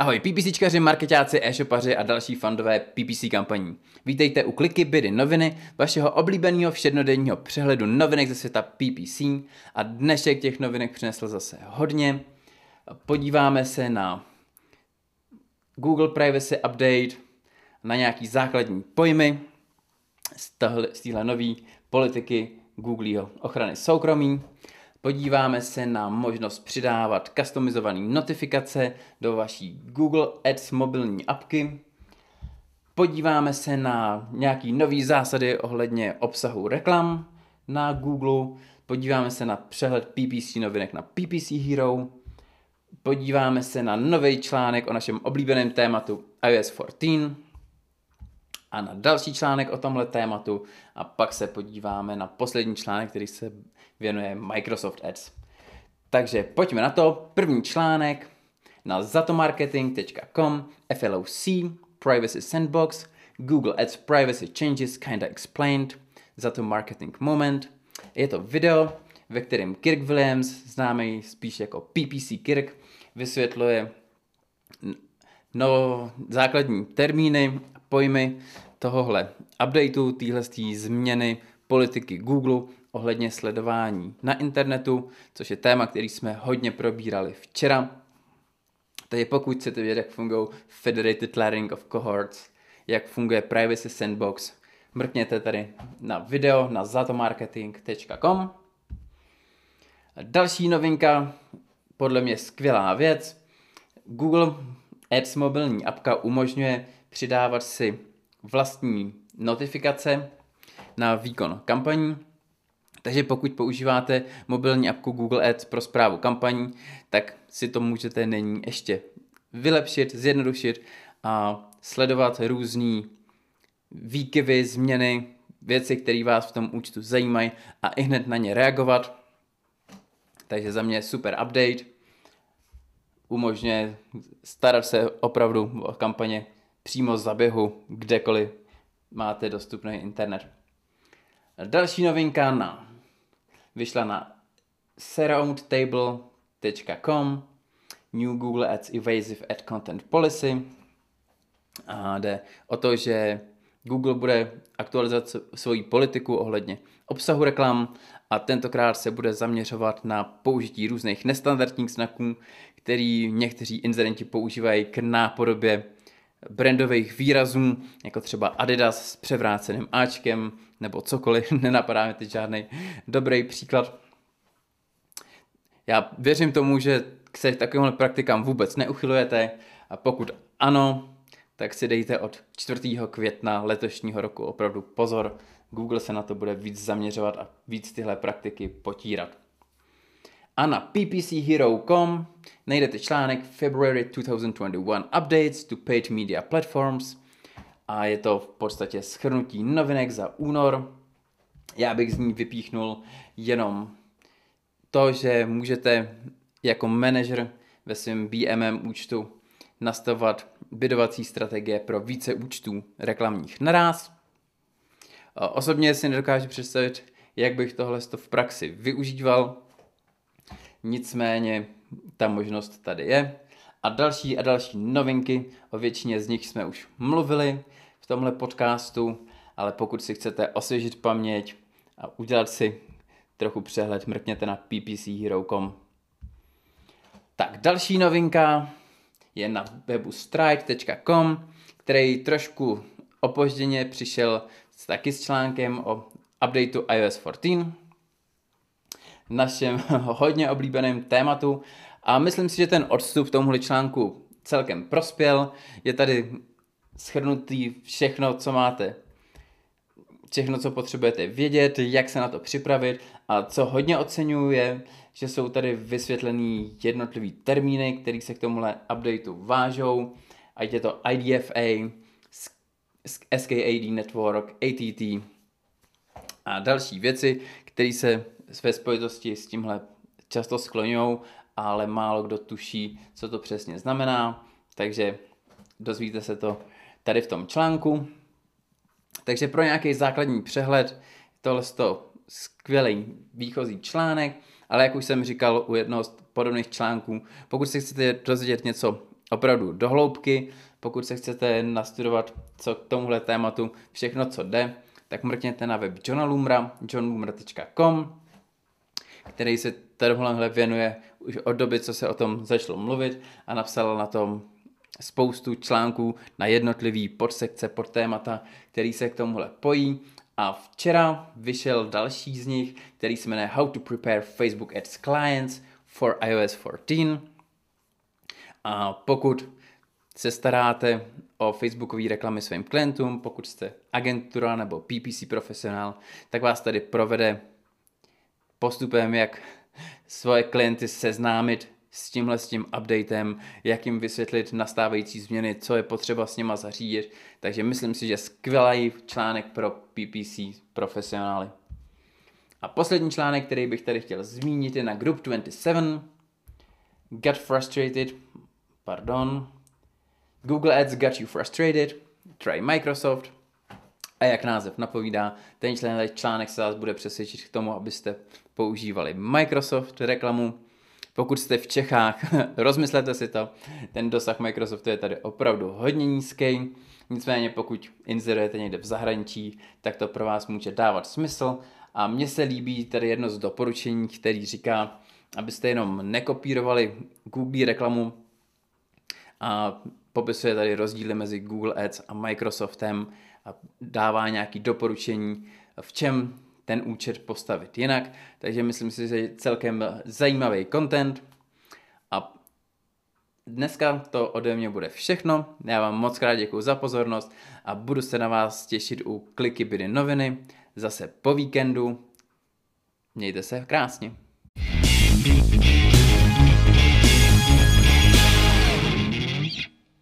Ahoj PPCčkaři, marketáci, e-shopaři a další fandové PPC kampaní. Vítejte u Kliky Bydy noviny, vašeho oblíbeného všednodenního přehledu novinek ze světa PPC a dnešek těch novinek přinesl zase hodně. Podíváme se na Google Privacy Update, na nějaký základní pojmy z, téhle nové politiky Googleho ochrany soukromí. Podíváme se na možnost přidávat customizované notifikace do vaší Google Ads mobilní apky. Podíváme se na nějaký nový zásady ohledně obsahu reklam na Google. Podíváme se na přehled PPC novinek na PPC Hero. Podíváme se na nový článek o našem oblíbeném tématu iOS 14 a na další článek o tomhle tématu a pak se podíváme na poslední článek, který se věnuje Microsoft Ads. Takže pojďme na to. První článek na zatomarketing.com FLOC Privacy Sandbox Google Ads Privacy Changes Kinda Explained Zato Marketing Moment. Je to video, ve kterém Kirk Williams, známý spíš jako PPC Kirk, vysvětluje no, základní termíny pojmy tohohle updateu, téhle změny politiky Google ohledně sledování na internetu, což je téma, který jsme hodně probírali včera. Takže pokud chcete vědět, jak fungují Federated Learning of Cohorts, jak funguje Privacy Sandbox, mrkněte tady na video na zatomarketing.com. Další novinka, podle mě skvělá věc, Google Ads mobilní apka umožňuje přidávat si vlastní notifikace na výkon kampaní. Takže pokud používáte mobilní apku Google Ads pro zprávu kampaní, tak si to můžete nyní ještě vylepšit, zjednodušit a sledovat různé výkyvy, změny, věci, které vás v tom účtu zajímají a i hned na ně reagovat. Takže za mě super update. Umožňuje starat se opravdu o kampaně přímo z zaběhu, kdekoliv máte dostupný internet. Další novinka na, vyšla na surroundtable.com New Google Ads Evasive Ad Content Policy a jde o to, že Google bude aktualizovat svoji politiku ohledně obsahu reklam a tentokrát se bude zaměřovat na použití různých nestandardních znaků, který někteří inzerenti používají k nápodobě brandových výrazů, jako třeba Adidas s převráceným Ačkem, nebo cokoliv, nenapadá mi teď žádný dobrý příklad. Já věřím tomu, že se takovým praktikám vůbec neuchylujete a pokud ano, tak si dejte od 4. května letošního roku opravdu pozor. Google se na to bude víc zaměřovat a víc tyhle praktiky potírat. A na ppchero.com najdete článek February 2021 Updates to Paid Media Platforms a je to v podstatě schrnutí novinek za únor. Já bych z ní vypíchnul jenom to, že můžete jako manažer ve svém BMM účtu nastavovat bidovací strategie pro více účtů reklamních naraz. Osobně si nedokážu představit, jak bych tohle v praxi využíval, Nicméně ta možnost tady je. A další a další novinky, o většině z nich jsme už mluvili v tomhle podcastu, ale pokud si chcete osvěžit paměť a udělat si trochu přehled, mrkněte na ppchero.com. Tak další novinka je na webu strike.com, který trošku opožděně přišel taky s článkem o updateu iOS 14 našem hodně oblíbeném tématu. A myslím si, že ten odstup v tomhle článku celkem prospěl. Je tady schrnutý všechno, co máte všechno, co potřebujete vědět, jak se na to připravit. A co hodně oceňuji je, že jsou tady vysvětlený jednotlivý termíny, které se k tomuhle updateu vážou, ať je to IDFA, SKAD Network, ATT a další věci, které se ve spojitosti s tímhle často skloňují, ale málo kdo tuší, co to přesně znamená, takže dozvíte se to tady v tom článku. Takže pro nějaký základní přehled, tohle je to skvělý výchozí článek, ale jak už jsem říkal u jednoho z podobných článků, pokud si chcete dozvědět něco opravdu do hloubky. Pokud se chcete nastudovat co k tomuhle tématu, všechno, co jde, tak mrkněte na web Johna Lumra, johnlumra.com, který se tomuhle věnuje už od doby, co se o tom začalo mluvit a napsal na tom spoustu článků na jednotlivý podsekce, pod témata, který se k tomuhle pojí. A včera vyšel další z nich, který se jmenuje How to Prepare Facebook Ads Clients for iOS 14. A pokud se staráte o Facebookové reklamy svým klientům, pokud jste agentura nebo PPC profesionál, tak vás tady provede postupem, jak svoje klienty seznámit s tímhle s tím updatem, jak jim vysvětlit nastávající změny, co je potřeba s nima zařídit. Takže myslím si, že skvělý článek pro PPC profesionály. A poslední článek, který bych tady chtěl zmínit, je na Group 27. Get frustrated, pardon. Google Ads got you frustrated, try Microsoft. A jak název napovídá, ten článek se vás bude přesvědčit k tomu, abyste používali Microsoft reklamu. Pokud jste v Čechách, rozmyslete si to, ten dosah Microsoftu je tady opravdu hodně nízký. Nicméně pokud inzerujete někde v zahraničí, tak to pro vás může dávat smysl. A mně se líbí tady jedno z doporučení, který říká, abyste jenom nekopírovali Google reklamu a popisuje tady rozdíly mezi Google Ads a Microsoftem a dává nějaký doporučení, v čem ten účet postavit jinak. Takže myslím si, že je celkem zajímavý content. A dneska to ode mě bude všechno. Já vám moc krát děkuji za pozornost a budu se na vás těšit u Kliky Bydy noviny zase po víkendu. Mějte se krásně.